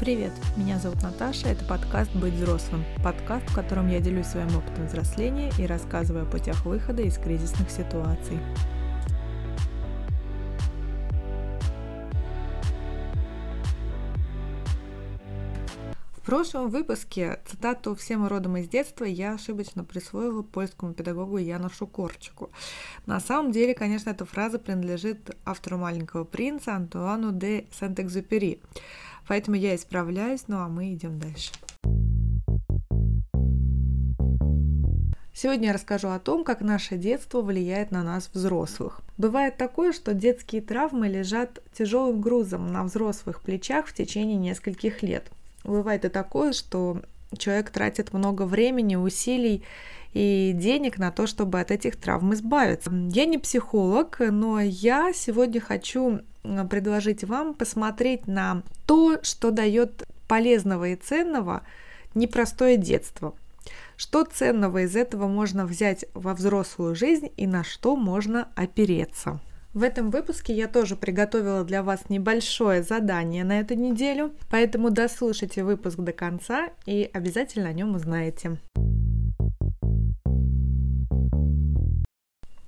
Привет, меня зовут Наташа, это подкаст «Быть взрослым», подкаст, в котором я делюсь своим опытом взросления и рассказываю о путях выхода из кризисных ситуаций. В прошлом выпуске цитату «Всем родом из детства» я ошибочно присвоила польскому педагогу Яношу Корчику. На самом деле, конечно, эта фраза принадлежит автору «Маленького принца» Антуану де Сент-Экзюпери. Поэтому я исправляюсь, ну а мы идем дальше. Сегодня я расскажу о том, как наше детство влияет на нас, взрослых. Бывает такое, что детские травмы лежат тяжелым грузом на взрослых плечах в течение нескольких лет. Бывает и такое, что человек тратит много времени, усилий и денег на то, чтобы от этих травм избавиться. Я не психолог, но я сегодня хочу предложить вам посмотреть на то, что дает полезного и ценного непростое детство. Что ценного из этого можно взять во взрослую жизнь и на что можно опереться. В этом выпуске я тоже приготовила для вас небольшое задание на эту неделю, поэтому дослушайте выпуск до конца и обязательно о нем узнаете.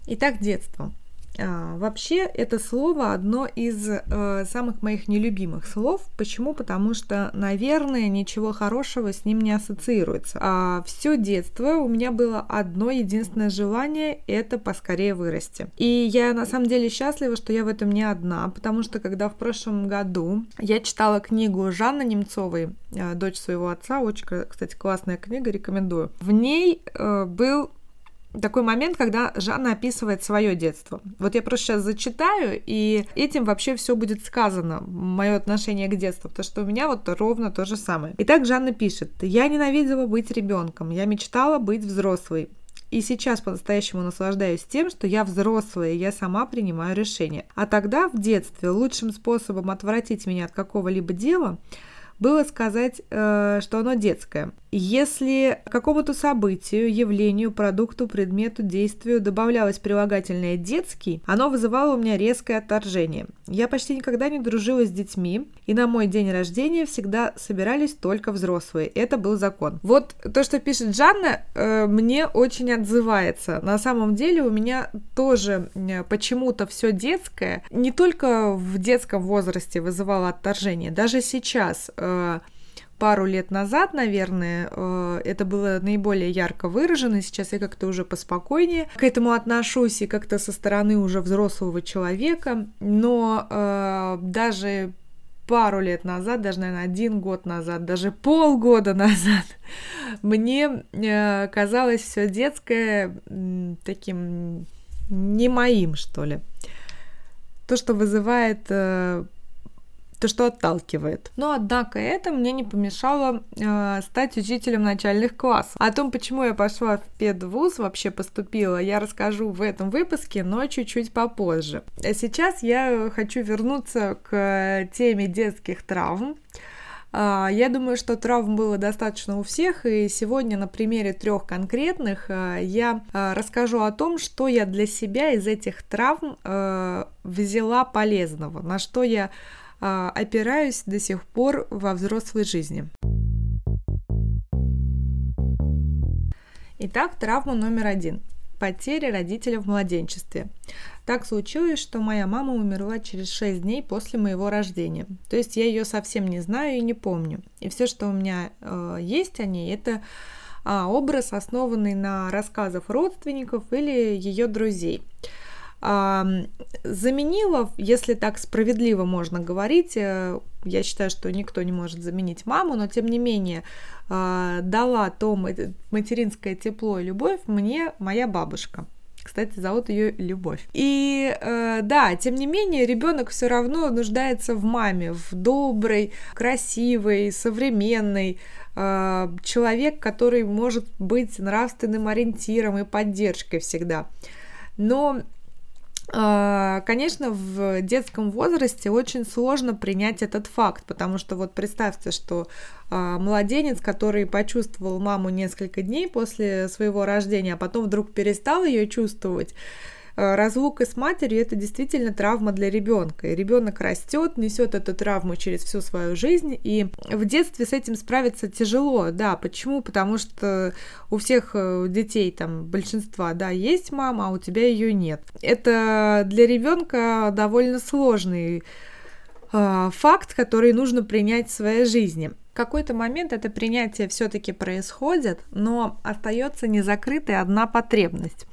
Итак, детство. А, вообще это слово одно из э, самых моих нелюбимых слов. Почему? Потому что, наверное, ничего хорошего с ним не ассоциируется. А все детство у меня было одно единственное желание – это поскорее вырасти. И я на самом деле счастлива, что я в этом не одна, потому что когда в прошлом году я читала книгу Жанны Немцовой, э, дочь своего отца, очень, кстати, классная книга, рекомендую. В ней э, был такой момент, когда Жанна описывает свое детство. Вот я просто сейчас зачитаю, и этим вообще все будет сказано, мое отношение к детству, потому что у меня вот ровно то же самое. Итак, Жанна пишет, я ненавидела быть ребенком, я мечтала быть взрослой. И сейчас по-настоящему наслаждаюсь тем, что я взрослая, и я сама принимаю решения. А тогда, в детстве, лучшим способом отвратить меня от какого-либо дела было сказать, э, что оно детское. Если какому-то событию, явлению, продукту, предмету, действию добавлялось прилагательное «детский», оно вызывало у меня резкое отторжение. Я почти никогда не дружила с детьми, и на мой день рождения всегда собирались только взрослые. Это был закон. Вот то, что пишет Жанна, э, мне очень отзывается. На самом деле у меня тоже почему-то все детское, не только в детском возрасте вызывало отторжение, даже сейчас э, пару лет назад, наверное, э, это было наиболее ярко выражено. Сейчас я как-то уже поспокойнее к этому отношусь и как-то со стороны уже взрослого человека. Но э, даже пару лет назад, даже, наверное, один год назад, даже полгода назад, мне э, казалось все детское таким не моим, что ли. То, что вызывает э, то, что отталкивает. Но, однако, это мне не помешало э, стать учителем начальных классов. О том, почему я пошла в педвуз, вообще поступила, я расскажу в этом выпуске, но чуть-чуть попозже. А сейчас я хочу вернуться к теме детских травм. А, я думаю, что травм было достаточно у всех, и сегодня на примере трех конкретных а, я расскажу о том, что я для себя из этих травм взяла полезного, на что я опираюсь до сих пор во взрослой жизни. Итак, травма номер один. Потеря родителя в младенчестве. Так случилось, что моя мама умерла через 6 дней после моего рождения. То есть я ее совсем не знаю и не помню. И все, что у меня э, есть о ней, это э, образ, основанный на рассказах родственников или ее друзей заменила, если так справедливо можно говорить, э, я считаю, что никто не может заменить маму, но тем не менее а, дала то материнское тепло и любовь мне моя бабушка. Кстати, зовут ее Любовь. И э, да, тем не менее, ребенок все равно нуждается в маме, в доброй, красивой, современной, э, человек, который может быть нравственным ориентиром и поддержкой всегда. Но конечно, в детском возрасте очень сложно принять этот факт, потому что вот представьте, что а, младенец, который почувствовал маму несколько дней после своего рождения, а потом вдруг перестал ее чувствовать, разлука с матерью это действительно травма для ребенка. И ребенок растет, несет эту травму через всю свою жизнь, и в детстве с этим справиться тяжело. Да, почему? Потому что у всех э, детей там большинства, да, есть мама, а у тебя ее нет. Это для ребенка довольно сложный э, факт, который нужно принять в своей жизни. В какой-то момент это принятие все-таки происходит, но остается незакрытой одна потребность.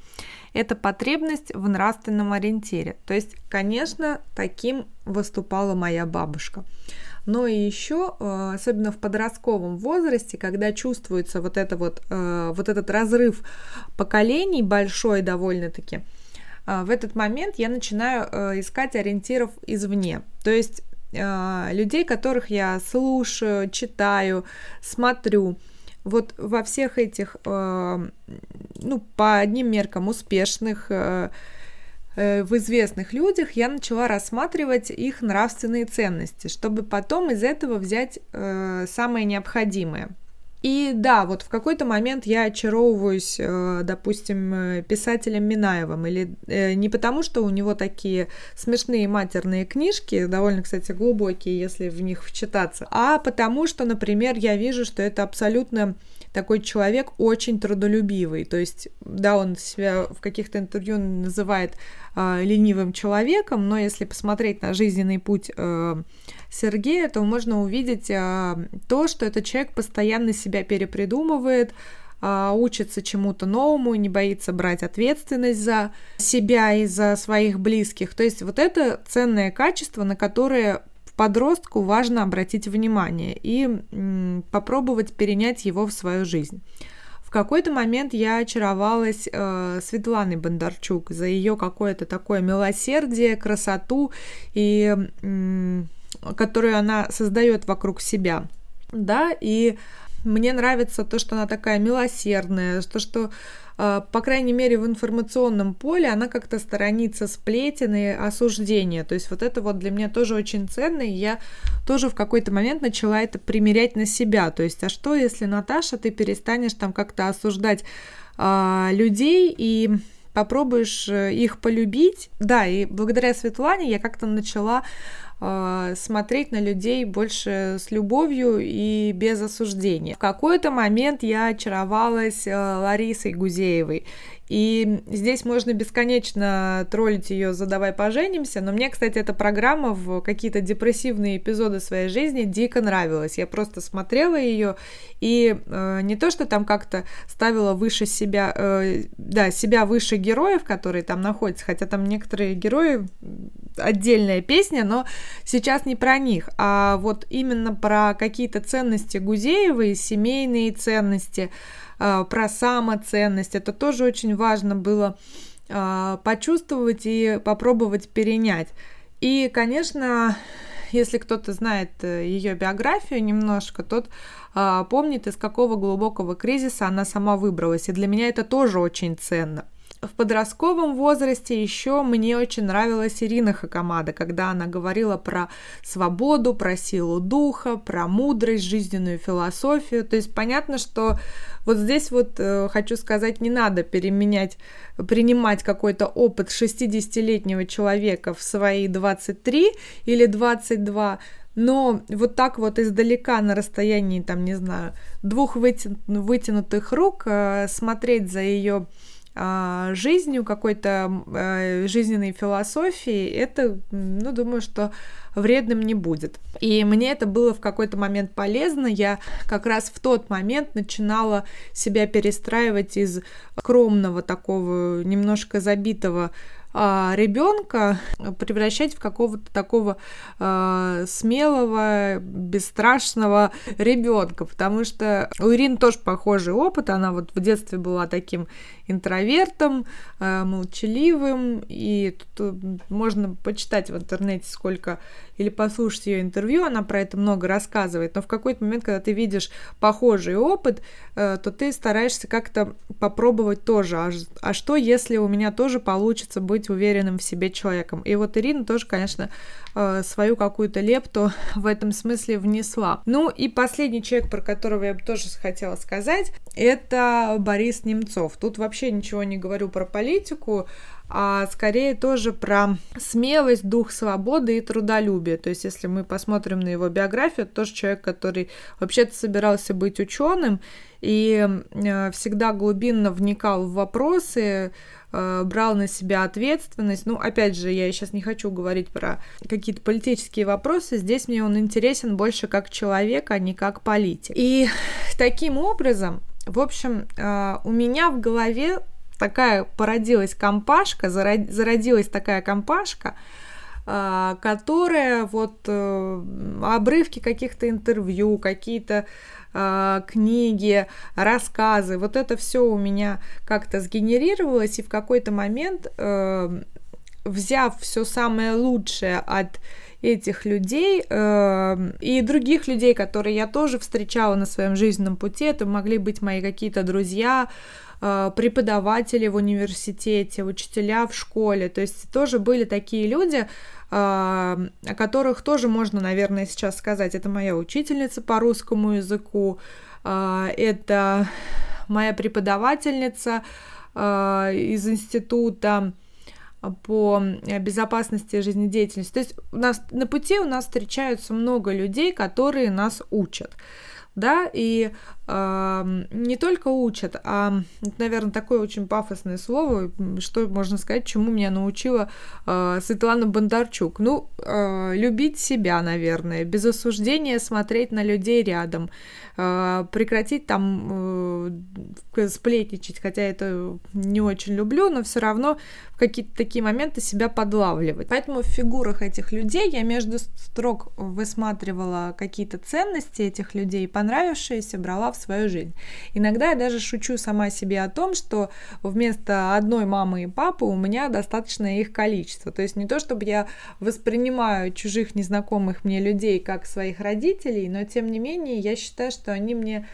Это потребность в нравственном ориентире. То есть, конечно, таким выступала моя бабушка. Но и еще, э, особенно в подростковом возрасте, когда чувствуется вот, это вот, э, вот этот разрыв поколений большой довольно-таки, э, в этот момент я начинаю искать ориентиров извне. То есть людей, которых я слушаю, читаю, смотрю. Вот во всех этих, а, ну, по одним меркам успешных, а, э, в известных людях я начала рассматривать их нравственные ценности, чтобы потом из этого взять э, самое необходимое. И да, вот в какой-то момент я очаровываюсь, э, допустим, э, писателем Минаевым, или э, не потому, что у него такие смешные матерные книжки, довольно, кстати, глубокие, если в них вчитаться, а потому что, например, я вижу, что это абсолютно такой человек очень трудолюбивый. То есть, да, он себя в каких-то интервью называет э, ленивым человеком, но если посмотреть на жизненный путь э, Сергея, то можно увидеть э, то, что этот человек постоянно себя перепридумывает, учится чему-то новому, не боится брать ответственность за себя и за своих близких. То есть вот это ценное качество, на которое подростку важно обратить внимание и попробовать перенять его в свою жизнь. В какой-то момент я очаровалась э, Светланой Бондарчук за ее какое-то такое милосердие, красоту, и, м, которую она создает вокруг себя. Да, и мне нравится то, что она такая милосердная, то, что по крайней мере, в информационном поле она как-то сторонится сплетен и осуждения. То есть вот это вот для меня тоже очень ценно, и я тоже в какой-то момент начала это примерять на себя. То есть, а что, если, Наташа, ты перестанешь там как-то осуждать а, людей и попробуешь э, их полюбить. Да, и благодаря Светлане я как-то начала смотреть на людей больше с любовью и без осуждения. В какой-то момент я очаровалась э, Ларисой Гузеевой. И здесь можно бесконечно троллить ее «Задавай поженимся», но мне, кстати, эта программа в какие-то депрессивные эпизоды своей жизни дико нравилась. Я просто смотрела ее и э, не то, что там как-то ставила выше себя, э, да, себя выше героев, которые там находятся, хотя там некоторые герои отдельная песня, но сейчас не про них, а вот именно про какие-то ценности Гузеевой, семейные ценности, а, про самоценность. Это тоже очень важно было а, почувствовать и попробовать перенять. И, конечно, если кто-то знает э, ее биографию немножко, тот а, помнит, из какого глубокого кризиса она сама выбралась. И для меня это тоже очень ценно. В подростковом возрасте еще мне очень нравилась Ирина Хакамада, когда она говорила про свободу, про силу духа, про мудрость, жизненную философию. То есть понятно, что вот здесь вот э, хочу сказать, не надо переменять, принимать какой-то опыт 60-летнего человека в свои 23 или 22, но вот так вот издалека на расстоянии, там, не знаю, двух вытянутых рук э, смотреть за ее а, жизнью, какой-то э, жизненной философией, это, ну, думаю, что вредным не будет. И мне это было в какой-то момент полезно. Я как раз в тот момент начинала себя перестраивать из скромного такого, немножко забитого а, ребенка превращать в какого-то такого а, смелого, бесстрашного ребенка, потому что у Ирины тоже похожий опыт, она вот в детстве была таким интровертом, а, молчаливым, и тут можно почитать в интернете сколько или послушать ее интервью, она про это много рассказывает, но в какой-то момент, когда ты видишь похожий опыт, э, то ты стараешься как-то попробовать тоже, а, а что если у меня тоже получится быть уверенным в себе человеком. И вот Ирина тоже, конечно, э, свою какую-то лепту в этом смысле внесла. Ну и последний человек, про которого я бы тоже хотела сказать, это Борис Немцов. Тут вообще ничего не говорю про политику, а скорее тоже про смелость, дух свободы и трудолюбие. То есть, если мы посмотрим на его биографию, это тоже человек, который вообще-то собирался быть ученым и э, всегда глубинно вникал в вопросы, э, брал на себя ответственность. Ну, опять же, я сейчас не хочу говорить про какие-то политические вопросы. Здесь мне он интересен больше как человек, а не как политик. И таким образом, в общем, э, у меня в голове такая породилась компашка, зародилась такая компашка, а, которая вот э, обрывки каких-то интервью, какие-то книги, рассказы, вот это все у меня как-то сгенерировалось, и в какой-то момент, э, взяв все самое лучшее от этих людей э, и других людей, которые я тоже встречала на своем жизненном пути, это могли быть мои какие-то друзья, Э, преподаватели в университете, учителя в школе. То есть тоже были такие люди, э, о которых тоже можно, наверное, сейчас сказать. Это моя учительница по русскому языку, э, это моя преподавательница из института по безопасности жизнедеятельности. То есть у нас на пути у нас встречаются много людей, которые нас учат да, и э, не только учат, а, наверное, такое очень пафосное слово, что можно сказать, чему меня научила э, Светлана Бондарчук. Ну, э, любить себя, наверное, без осуждения смотреть на людей рядом, э, прекратить там э, сплетничать, хотя это не очень люблю, но все равно в какие-то такие моменты себя подлавливать. Поэтому в фигурах этих людей я между строк высматривала какие-то ценности этих людей, понравившиеся, брала в свою жизнь. Иногда я даже шучу сама себе о том, что вместо одной мамы и папы у меня достаточное их количество. То есть не то, чтобы я воспринимаю чужих незнакомых мне людей как своих родителей, но тем не менее я считаю, что они мне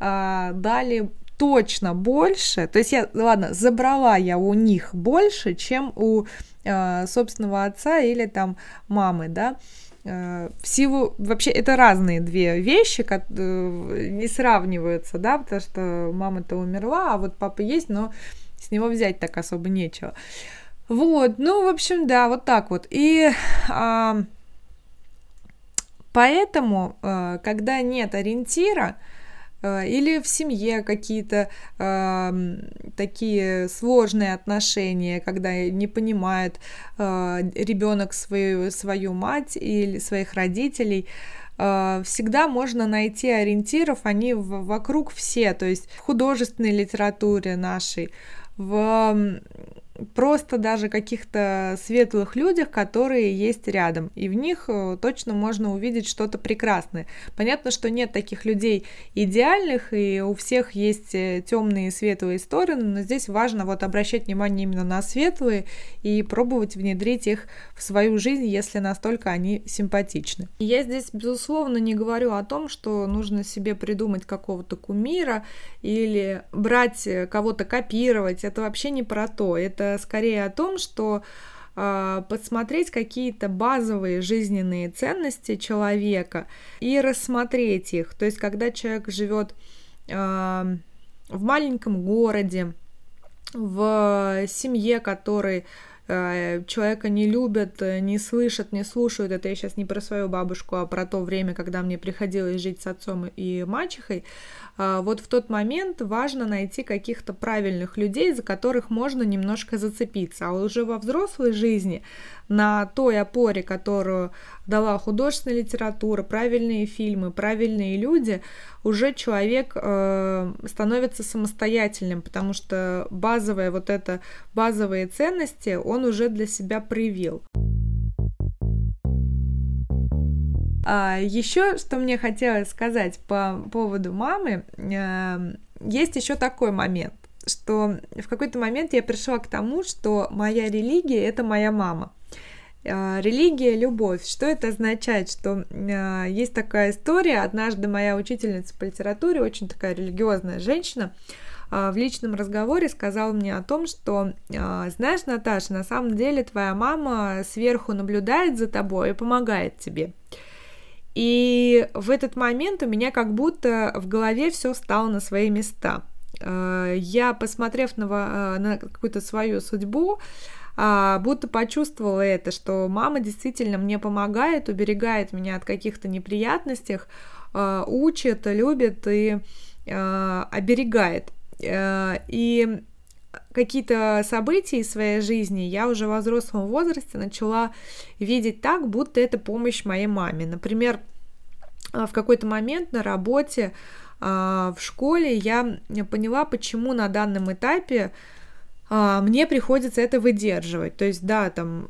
э, дали точно больше, то есть я, ладно, забрала я у них больше, чем у э, собственного отца или там мамы, да, в силу вообще это разные две вещи, как, э, не сравниваются, да, потому что мама-то умерла, а вот папа есть, но с него взять так особо нечего. Вот, ну, в общем, да, вот так вот. И а, поэтому, а, когда нет ориентира, Э, или в семье какие-то э, такие сложные отношения, когда не понимает э, ребенок свою, свою мать или своих родителей, э, всегда можно найти ориентиров, они вокруг все, то есть в художественной литературе нашей, в просто даже каких-то светлых людях, которые есть рядом, и в них э, точно можно увидеть что-то прекрасное. Понятно, что нет таких людей идеальных, и у всех есть э, темные и светлые стороны, но здесь важно вот обращать внимание именно на светлые и пробовать внедрить их в свою жизнь, если настолько они симпатичны. Я здесь, безусловно, не говорю о том, что нужно себе придумать какого-то кумира или брать э, кого-то копировать. Это вообще не про то. Это скорее о том, что э, подсмотреть какие-то базовые жизненные ценности человека и рассмотреть их. То есть, когда человек живет э, в маленьком городе, в семье, который человека не любят, не слышат, не слушают. Это я сейчас не про свою бабушку, а про то время, когда мне приходилось жить с отцом и мачехой. А, вот в тот момент важно найти каких-то правильных людей, за которых можно немножко зацепиться. А уже во взрослой жизни на той опоре, которую дала художественная литература, правильные фильмы, правильные люди, уже человек э, становится самостоятельным, потому что базовые вот это базовые ценности он уже для себя проявил. А, еще, что мне хотелось сказать по поводу мамы, э, есть еще такой момент, что в какой-то момент я пришла к тому, что моя религия это моя мама. Э, религия, любовь. Что это означает? Что э, есть такая история. Однажды моя учительница по литературе, очень такая религиозная женщина, в личном разговоре сказала мне о том, что, знаешь, Наташа, на самом деле твоя мама сверху наблюдает за тобой и помогает тебе. И в этот момент у меня как будто в голове все стало на свои места. Э, я, посмотрев на, на какую-то свою судьбу, а, будто почувствовала это, что мама действительно мне помогает, уберегает меня от каких-то неприятностей, а, учит, любит и а, оберегает. А, и какие-то события из своей жизни я уже в взрослом возрасте начала видеть так, будто это помощь моей маме. Например, в какой-то момент на работе, в школе я поняла, почему на данном этапе мне приходится это выдерживать. То есть, да, там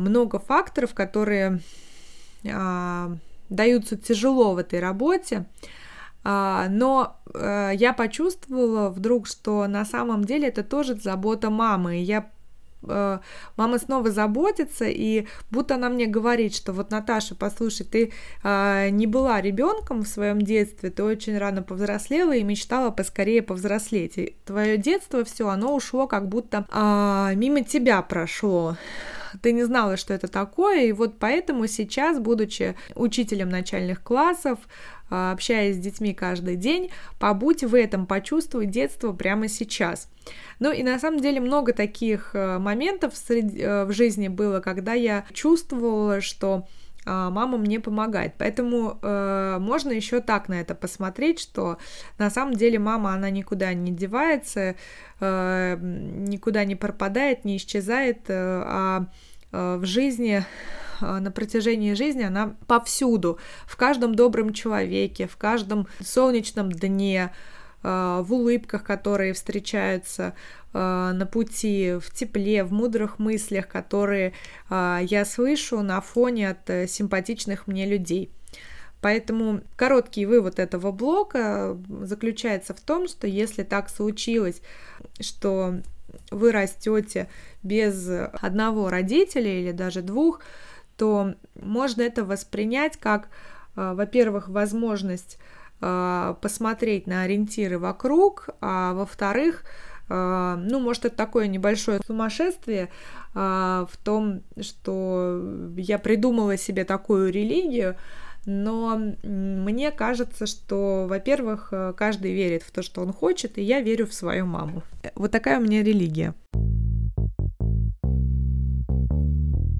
много факторов, которые даются тяжело в этой работе, а, но э, я почувствовала вдруг, что на самом деле это тоже забота мамы. И я э, мама снова заботится, и будто она мне говорит, что вот Наташа, послушай, ты э, не была ребенком в своем детстве, ты очень рано повзрослела и мечтала поскорее повзрослеть. И твое детство все, оно ушло как будто э, мимо тебя прошло ты не знала, что это такое, и вот поэтому сейчас, будучи учителем начальных классов, а, общаясь с детьми каждый день, побудь в этом, почувствуй детство прямо сейчас. Ну и на самом деле много таких э, моментов э, в жизни было, когда я чувствовала, что а, мама мне помогает. Поэтому э, можно еще так на это посмотреть, что на самом деле мама, она никуда не девается, э, никуда не пропадает, не исчезает, э, а в жизни э, на протяжении жизни она повсюду, в каждом добром человеке, в каждом солнечном дне, э, в улыбках, которые встречаются Э, на пути, в тепле, в мудрых мыслях, которые э, я слышу на фоне от э, симпатичных мне людей. Поэтому короткий вывод этого блока заключается в том, что если так случилось, что вы растете без одного родителя или даже двух, то можно это воспринять как, во-первых, возможность посмотреть на ориентиры вокруг, а во-вторых, а, ну, может, это такое небольшое сумасшествие в том, что я придумала себе такую религию, но мне кажется, что, во-первых, каждый верит в то, что он хочет, и я верю в свою маму. Вот такая у меня религия.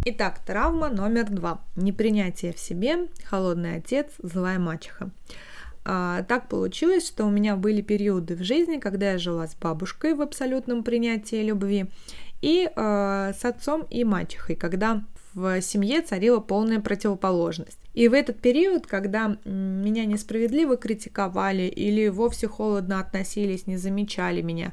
Итак, травма номер два. Непринятие в себе, холодный отец, злая мачеха. А, так получилось, что у меня были периоды в жизни, когда я жила с бабушкой в абсолютном принятии любви и э, с отцом и мачехой, когда в семье царила полная противоположность. И в этот период, когда меня несправедливо критиковали или вовсе холодно относились, не замечали меня,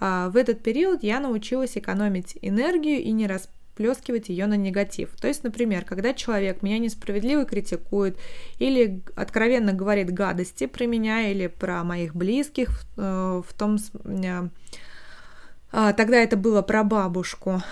в этот период я научилась экономить энергию и не расп выплескивать ее на негатив. То есть, например, когда человек меня несправедливо критикует или откровенно говорит гадости про меня или про моих близких, э, в том э, а, тогда это было про бабушку.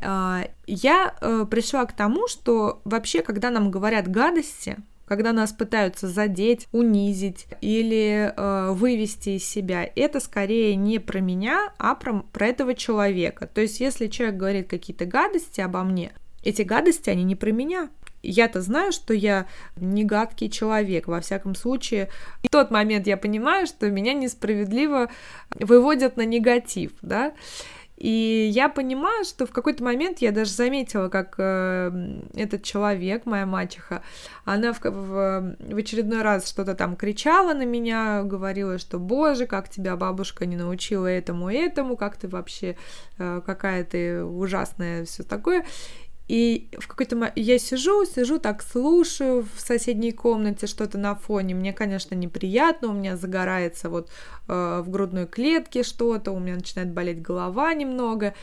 А, я э, пришла к тому, что вообще, когда нам говорят гадости, когда нас пытаются задеть, унизить или э, вывести из себя, это скорее не про меня, а про, про этого человека. То есть, если человек говорит какие-то гадости обо мне, эти гадости, они не про меня. Я-то знаю, что я не гадкий человек, во всяком случае. В тот момент я понимаю, что меня несправедливо выводят на негатив, да. И я понимаю, что в какой-то момент я даже заметила, как э, этот человек, моя мачеха, она в, в, в очередной раз что-то там кричала на меня, говорила, что боже, как тебя бабушка не научила этому и этому, как ты вообще, э, какая ты ужасная, все такое. И в какой-то момент я сижу, сижу, так слушаю в соседней комнате что-то на фоне. Мне, конечно, неприятно, у меня загорается вот э, в грудной клетке что-то, у меня начинает болеть голова немного.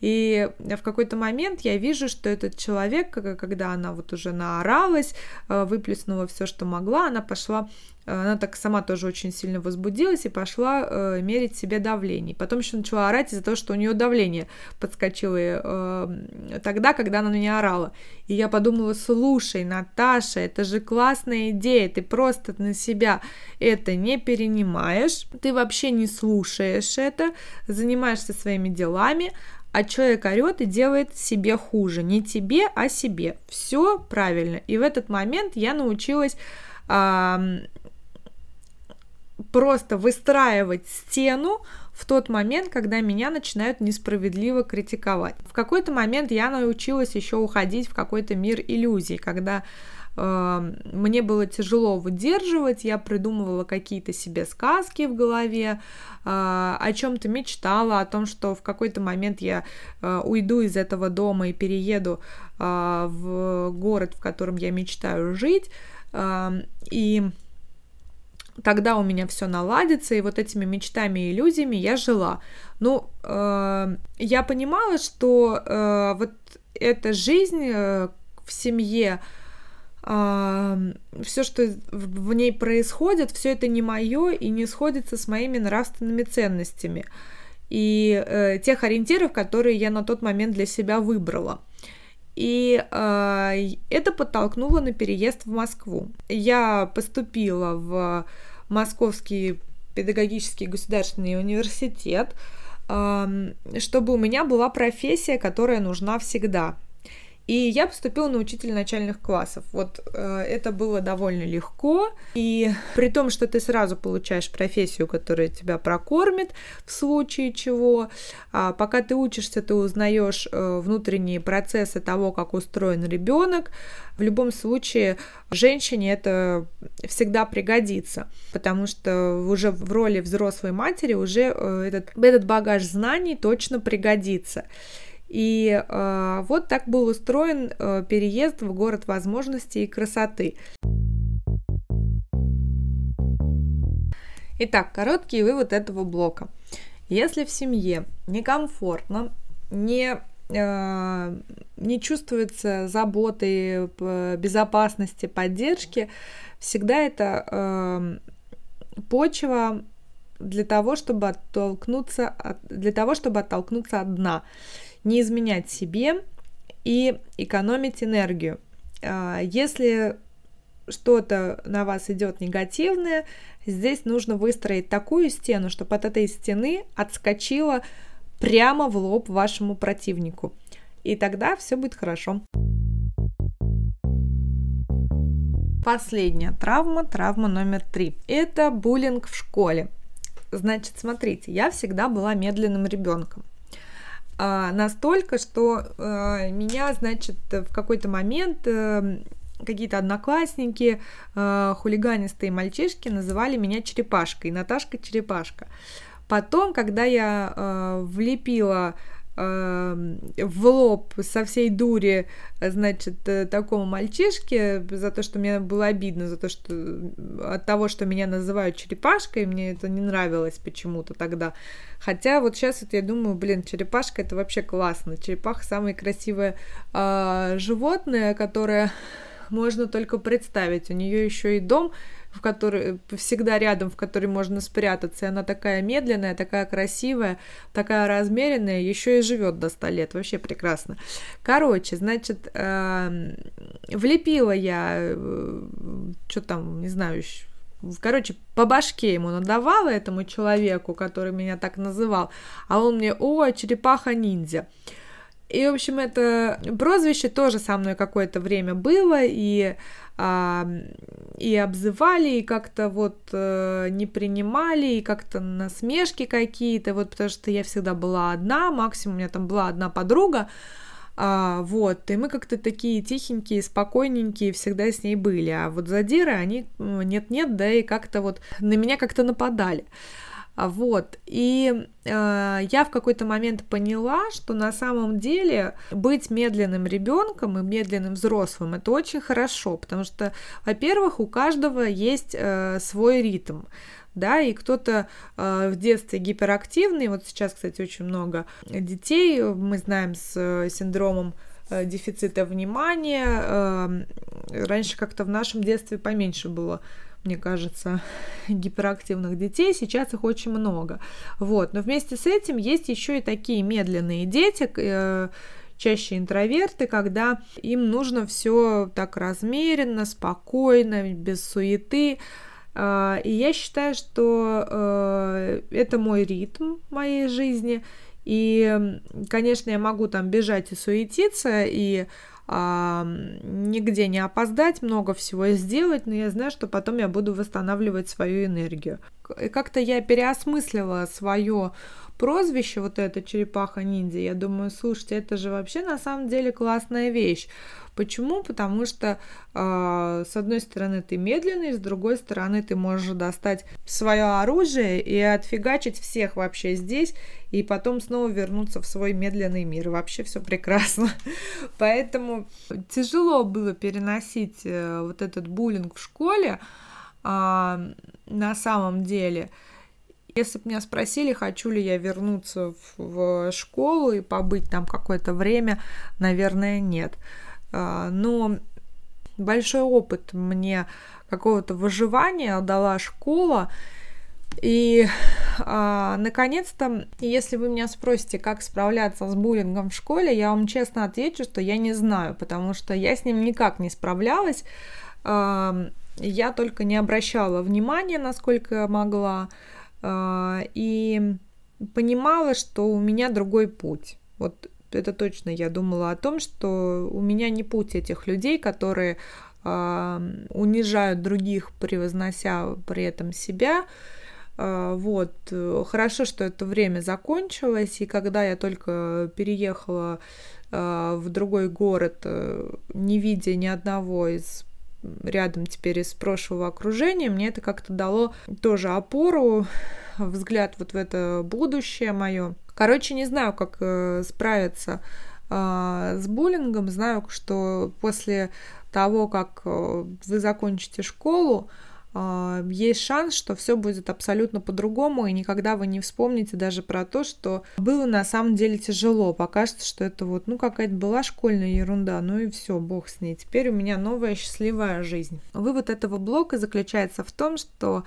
И в какой-то момент я вижу, что этот человек, когда она вот уже наоралась, э, выплеснула все, что могла, она пошла она так сама тоже очень сильно возбудилась и пошла э, мерить себе давление. Потом еще начала орать из-за того, что у нее давление подскочило э, тогда, когда она на меня орала. И я подумала, слушай, Наташа, это же классная идея, ты просто на себя это не перенимаешь, ты вообще не слушаешь это, занимаешься своими делами, а человек орет и делает себе хуже. Не тебе, а себе. Все правильно. И в этот момент я научилась просто выстраивать стену в тот момент, когда меня начинают несправедливо критиковать. В какой-то момент я научилась еще уходить в какой-то мир иллюзий, когда мне было тяжело выдерживать, я придумывала какие-то себе сказки в голове, э, о чем-то мечтала, о том, что в какой-то момент я э, уйду из этого дома и перееду э, в город, в котором я мечтаю жить, э, и тогда у меня все наладится, и вот этими мечтами и иллюзиями я жила. Ну, э, я понимала, что вот эта жизнь в семье, э, все, что в ней происходит, все это не мое и не сходится с моими нравственными ценностями и э, тех ориентиров, которые я на тот момент для себя выбрала. И э, это подтолкнуло на переезд в Москву. Я поступила в Московский педагогический государственный университет, чтобы у меня была профессия, которая нужна всегда. И я поступила на учителя начальных классов. Вот э, это было довольно легко. И при том, что ты сразу получаешь профессию, которая тебя прокормит в случае чего, а пока ты учишься, ты узнаешь э, внутренние процессы того, как устроен ребенок. В любом случае, женщине это всегда пригодится, потому что уже в роли взрослой матери уже э, этот, этот багаж знаний точно пригодится. И э, вот так был устроен э, переезд в город возможностей и красоты. Итак, короткий вывод этого блока. Если в семье некомфортно, не, э, не чувствуется заботы, безопасности, поддержки, всегда это э, почва для того, чтобы оттолкнуться от, для того, чтобы оттолкнуться от дна не изменять себе и экономить энергию. А, если что-то на вас идет негативное, здесь нужно выстроить такую стену, чтобы от этой стены отскочила прямо в лоб вашему противнику. И тогда все будет хорошо. Последняя травма, травма номер три. Это буллинг в школе. Значит, смотрите, я всегда была медленным ребенком настолько, что а, меня, значит, в какой-то момент а, какие-то одноклассники, а, хулиганистые мальчишки называли меня черепашкой, Наташка черепашка. Потом, когда я а, влепила Эм, в лоб со всей дури, значит, э, такому мальчишке за то, что мне было обидно, за то, что от того, что меня называют черепашкой, мне это не нравилось почему-то тогда. Хотя вот сейчас вот я думаю, блин, черепашка это вообще классно. Черепаха самое красивое э, животное, которое можно только представить. У нее еще и дом в который всегда рядом, в который можно спрятаться. И она такая медленная, такая красивая, такая размеренная, еще и живет до 100 лет. Вообще прекрасно. Короче, значит, э, влепила я, э, что там, не знаю, короче, по башке ему надавала этому человеку, который меня так называл, а он мне, о, черепаха-ниндзя. И, в общем, это прозвище тоже со мной какое-то время было, и а, и обзывали, и как-то вот э, не принимали, и как-то насмешки какие-то, вот потому что я всегда была одна, максимум у меня там была одна подруга, а, вот, и мы как-то такие тихенькие, спокойненькие всегда с ней были, а вот задиры, они нет-нет, да и как-то вот на меня как-то нападали. А, вот. И э, я в какой-то момент поняла, что на самом деле быть медленным ребенком и медленным взрослым это очень хорошо, потому что, во-первых, у каждого есть э, свой ритм. Да, и кто-то э, в детстве гиперактивный, вот сейчас, кстати, очень много детей, мы знаем, с э, синдромом э, дефицита внимания. Э, раньше как-то в нашем детстве поменьше было мне кажется, гиперактивных детей, сейчас их очень много. Вот. Но вместе с этим есть еще и такие медленные дети, э, чаще интроверты, когда им нужно все так размеренно, спокойно, без суеты. Э, и я считаю, что э, это мой ритм моей жизни. И, конечно, я могу там бежать и суетиться, и а, нигде не опоздать, много всего сделать, но я знаю, что потом я буду восстанавливать свою энергию. И как-то я переосмыслила свое прозвище, вот это черепаха-ниндзя. Я думаю, слушайте, это же вообще на самом деле классная вещь. Почему? Потому что э, с одной стороны ты медленный, с другой стороны ты можешь достать свое оружие и отфигачить всех вообще здесь, и потом снова вернуться в свой медленный мир. Вообще все прекрасно. Поэтому тяжело было переносить э, вот этот буллинг в школе э, на самом деле. Если бы меня спросили, хочу ли я вернуться в, в школу и побыть там какое-то время, наверное, нет. А, но большой опыт мне какого-то выживания дала школа. И а, наконец-то, если вы меня спросите, как справляться с буллингом в школе, я вам честно отвечу, что я не знаю, потому что я с ним никак не справлялась. А, я только не обращала внимания, насколько могла, а, и понимала, что у меня другой путь. Вот это точно я думала о том, что у меня не путь этих людей, которые э, унижают других, превознося при этом себя. Э, вот. Хорошо, что это время закончилось, и когда я только переехала в другой город, э, не видя ни одного из рядом теперь из прошлого окружения, мне это как-то дало тоже опору, взгляд вот в это будущее мое. Короче, не знаю, как э, справиться э, с буллингом. Знаю, что после того, как э, вы закончите школу, есть шанс, что все будет абсолютно по-другому, и никогда вы не вспомните даже про то, что было на самом деле тяжело. Покажется, что это вот, ну, какая-то была школьная ерунда, ну и все, бог с ней. Теперь у меня новая счастливая жизнь. Вывод этого блока заключается в том, что а,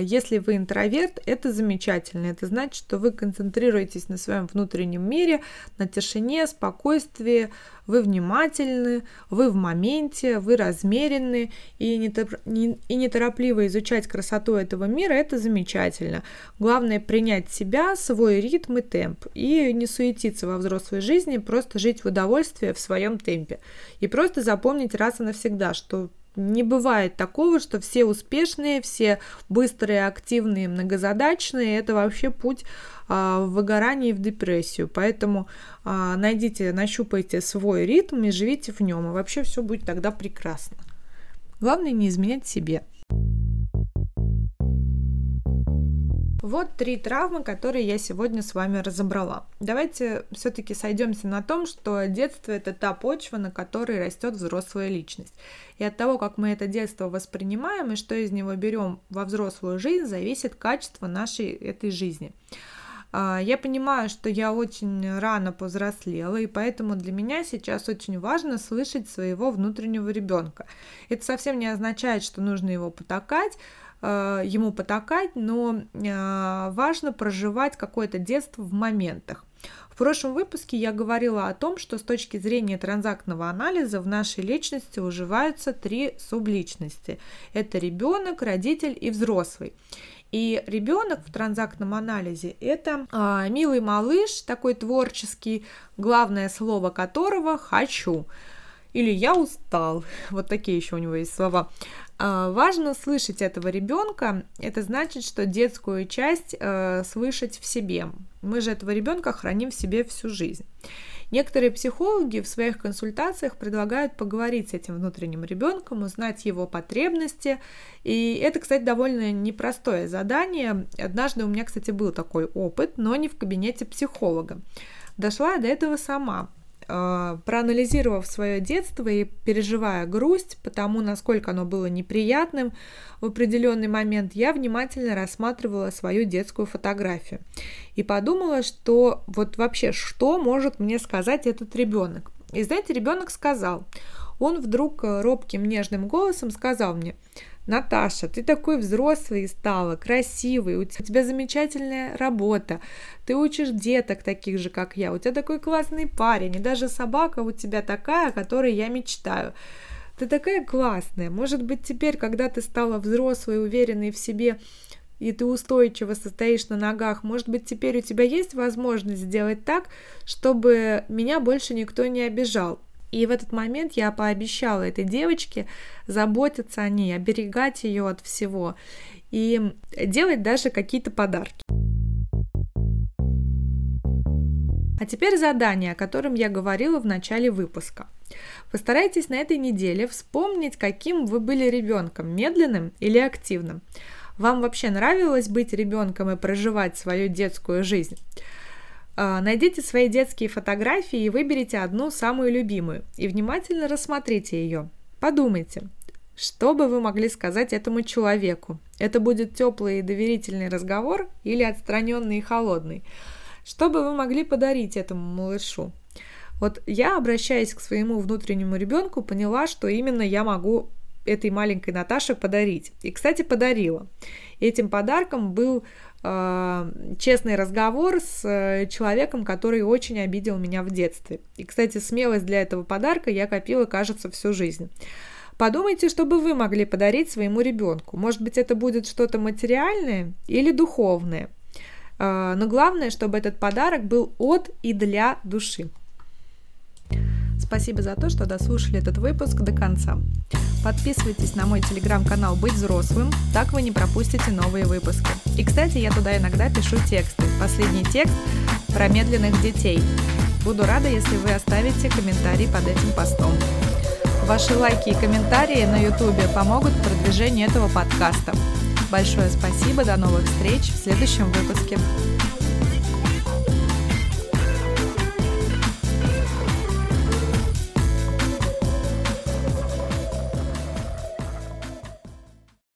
если вы интроверт, это замечательно. Это значит, что вы концентрируетесь на своем внутреннем мире, на тишине, спокойствии, вы внимательны, вы в моменте, вы размеренны, и, неторопливо изучать красоту этого мира – это замечательно. Главное – принять себя, свой ритм и темп, и не суетиться во взрослой жизни, просто жить в удовольствии в своем темпе. И просто запомнить раз и навсегда, что не бывает такого, что все успешные, все быстрые, активные, многозадачные. Это вообще путь а, в выгорание и в депрессию. Поэтому а, найдите, нащупайте свой ритм и живите в нем. И вообще все будет тогда прекрасно. Главное не изменять себе. Вот три травмы, которые я сегодня с вами разобрала. Давайте все-таки сойдемся на том, что детство это та почва, на которой растет взрослая личность. И от того, как мы это детство воспринимаем и что из него берем во взрослую жизнь, зависит качество нашей этой жизни. А, я понимаю, что я очень рано повзрослела, и поэтому для меня сейчас очень важно слышать своего внутреннего ребенка. Это совсем не означает, что нужно его потакать, ему потакать, но э, важно проживать какое-то детство в моментах. В прошлом выпуске я говорила о том, что с точки зрения транзактного анализа в нашей личности уживаются три субличности. Это ребенок, родитель и взрослый. И ребенок в транзактном анализе это а, милый малыш, такой творческий, главное слово которого хочу или я устал. Вот такие еще у него есть слова. А, важно слышать этого ребенка. Это значит, что детскую часть э, слышать в себе. Мы же этого ребенка храним в себе всю жизнь. Некоторые психологи в своих консультациях предлагают поговорить с этим внутренним ребенком, узнать его потребности. И это, кстати, довольно непростое задание. Однажды у меня, кстати, был такой опыт, но не в кабинете психолога. Дошла я до этого сама. А, проанализировав свое детство и переживая грусть потому, насколько оно было неприятным в определенный момент, я внимательно рассматривала свою детскую фотографию и подумала, что вот вообще, что может мне сказать этот ребенок. И знаете, ребенок сказал, он вдруг робким нежным голосом сказал мне, Наташа, ты такой взрослый стала, красивый, у тебя замечательная работа, ты учишь деток таких же, как я, у тебя такой классный парень, и даже собака у тебя такая, о которой я мечтаю. Ты такая классная. Может быть, теперь, когда ты стала взрослой, уверенной в себе, и ты устойчиво состоишь на ногах, может быть, теперь у тебя есть возможность сделать так, чтобы меня больше никто не обижал. И в этот момент я пообещала этой девочке заботиться о ней, оберегать ее от всего. и делать даже какие-то подарки. А теперь задание, о котором я говорила в начале выпуска. Постарайтесь на этой неделе вспомнить, каким вы были ребенком, медленным или активным. Вам вообще нравилось быть ребенком и проживать свою детскую жизнь? А, найдите свои детские фотографии и выберите одну самую любимую и внимательно рассмотрите ее. Подумайте, что бы вы могли сказать этому человеку? Это будет теплый и доверительный разговор или отстраненный и холодный? Что бы вы могли подарить этому малышу? Вот я, обращаясь к своему внутреннему ребенку, поняла, что именно я могу этой маленькой Наташе подарить. И, кстати, подарила. Этим подарком был честный разговор с э, человеком, который очень обидел меня в детстве. И, кстати, смелость для этого подарка я копила, кажется, всю жизнь. Подумайте, что бы вы могли подарить своему ребенку. Может быть, это будет что-то материальное или духовное. А, но главное, чтобы этот подарок был от и для души. Спасибо за то, что дослушали этот выпуск до конца. Подписывайтесь на мой телеграм-канал «Быть взрослым», так вы не пропустите новые выпуски. И, кстати, я туда иногда пишу тексты. Последний текст про медленных детей. Буду рада, если вы оставите комментарий под этим постом. Ваши лайки и комментарии на YouTube помогут в продвижению этого подкаста. Большое спасибо, до новых встреч в следующем выпуске.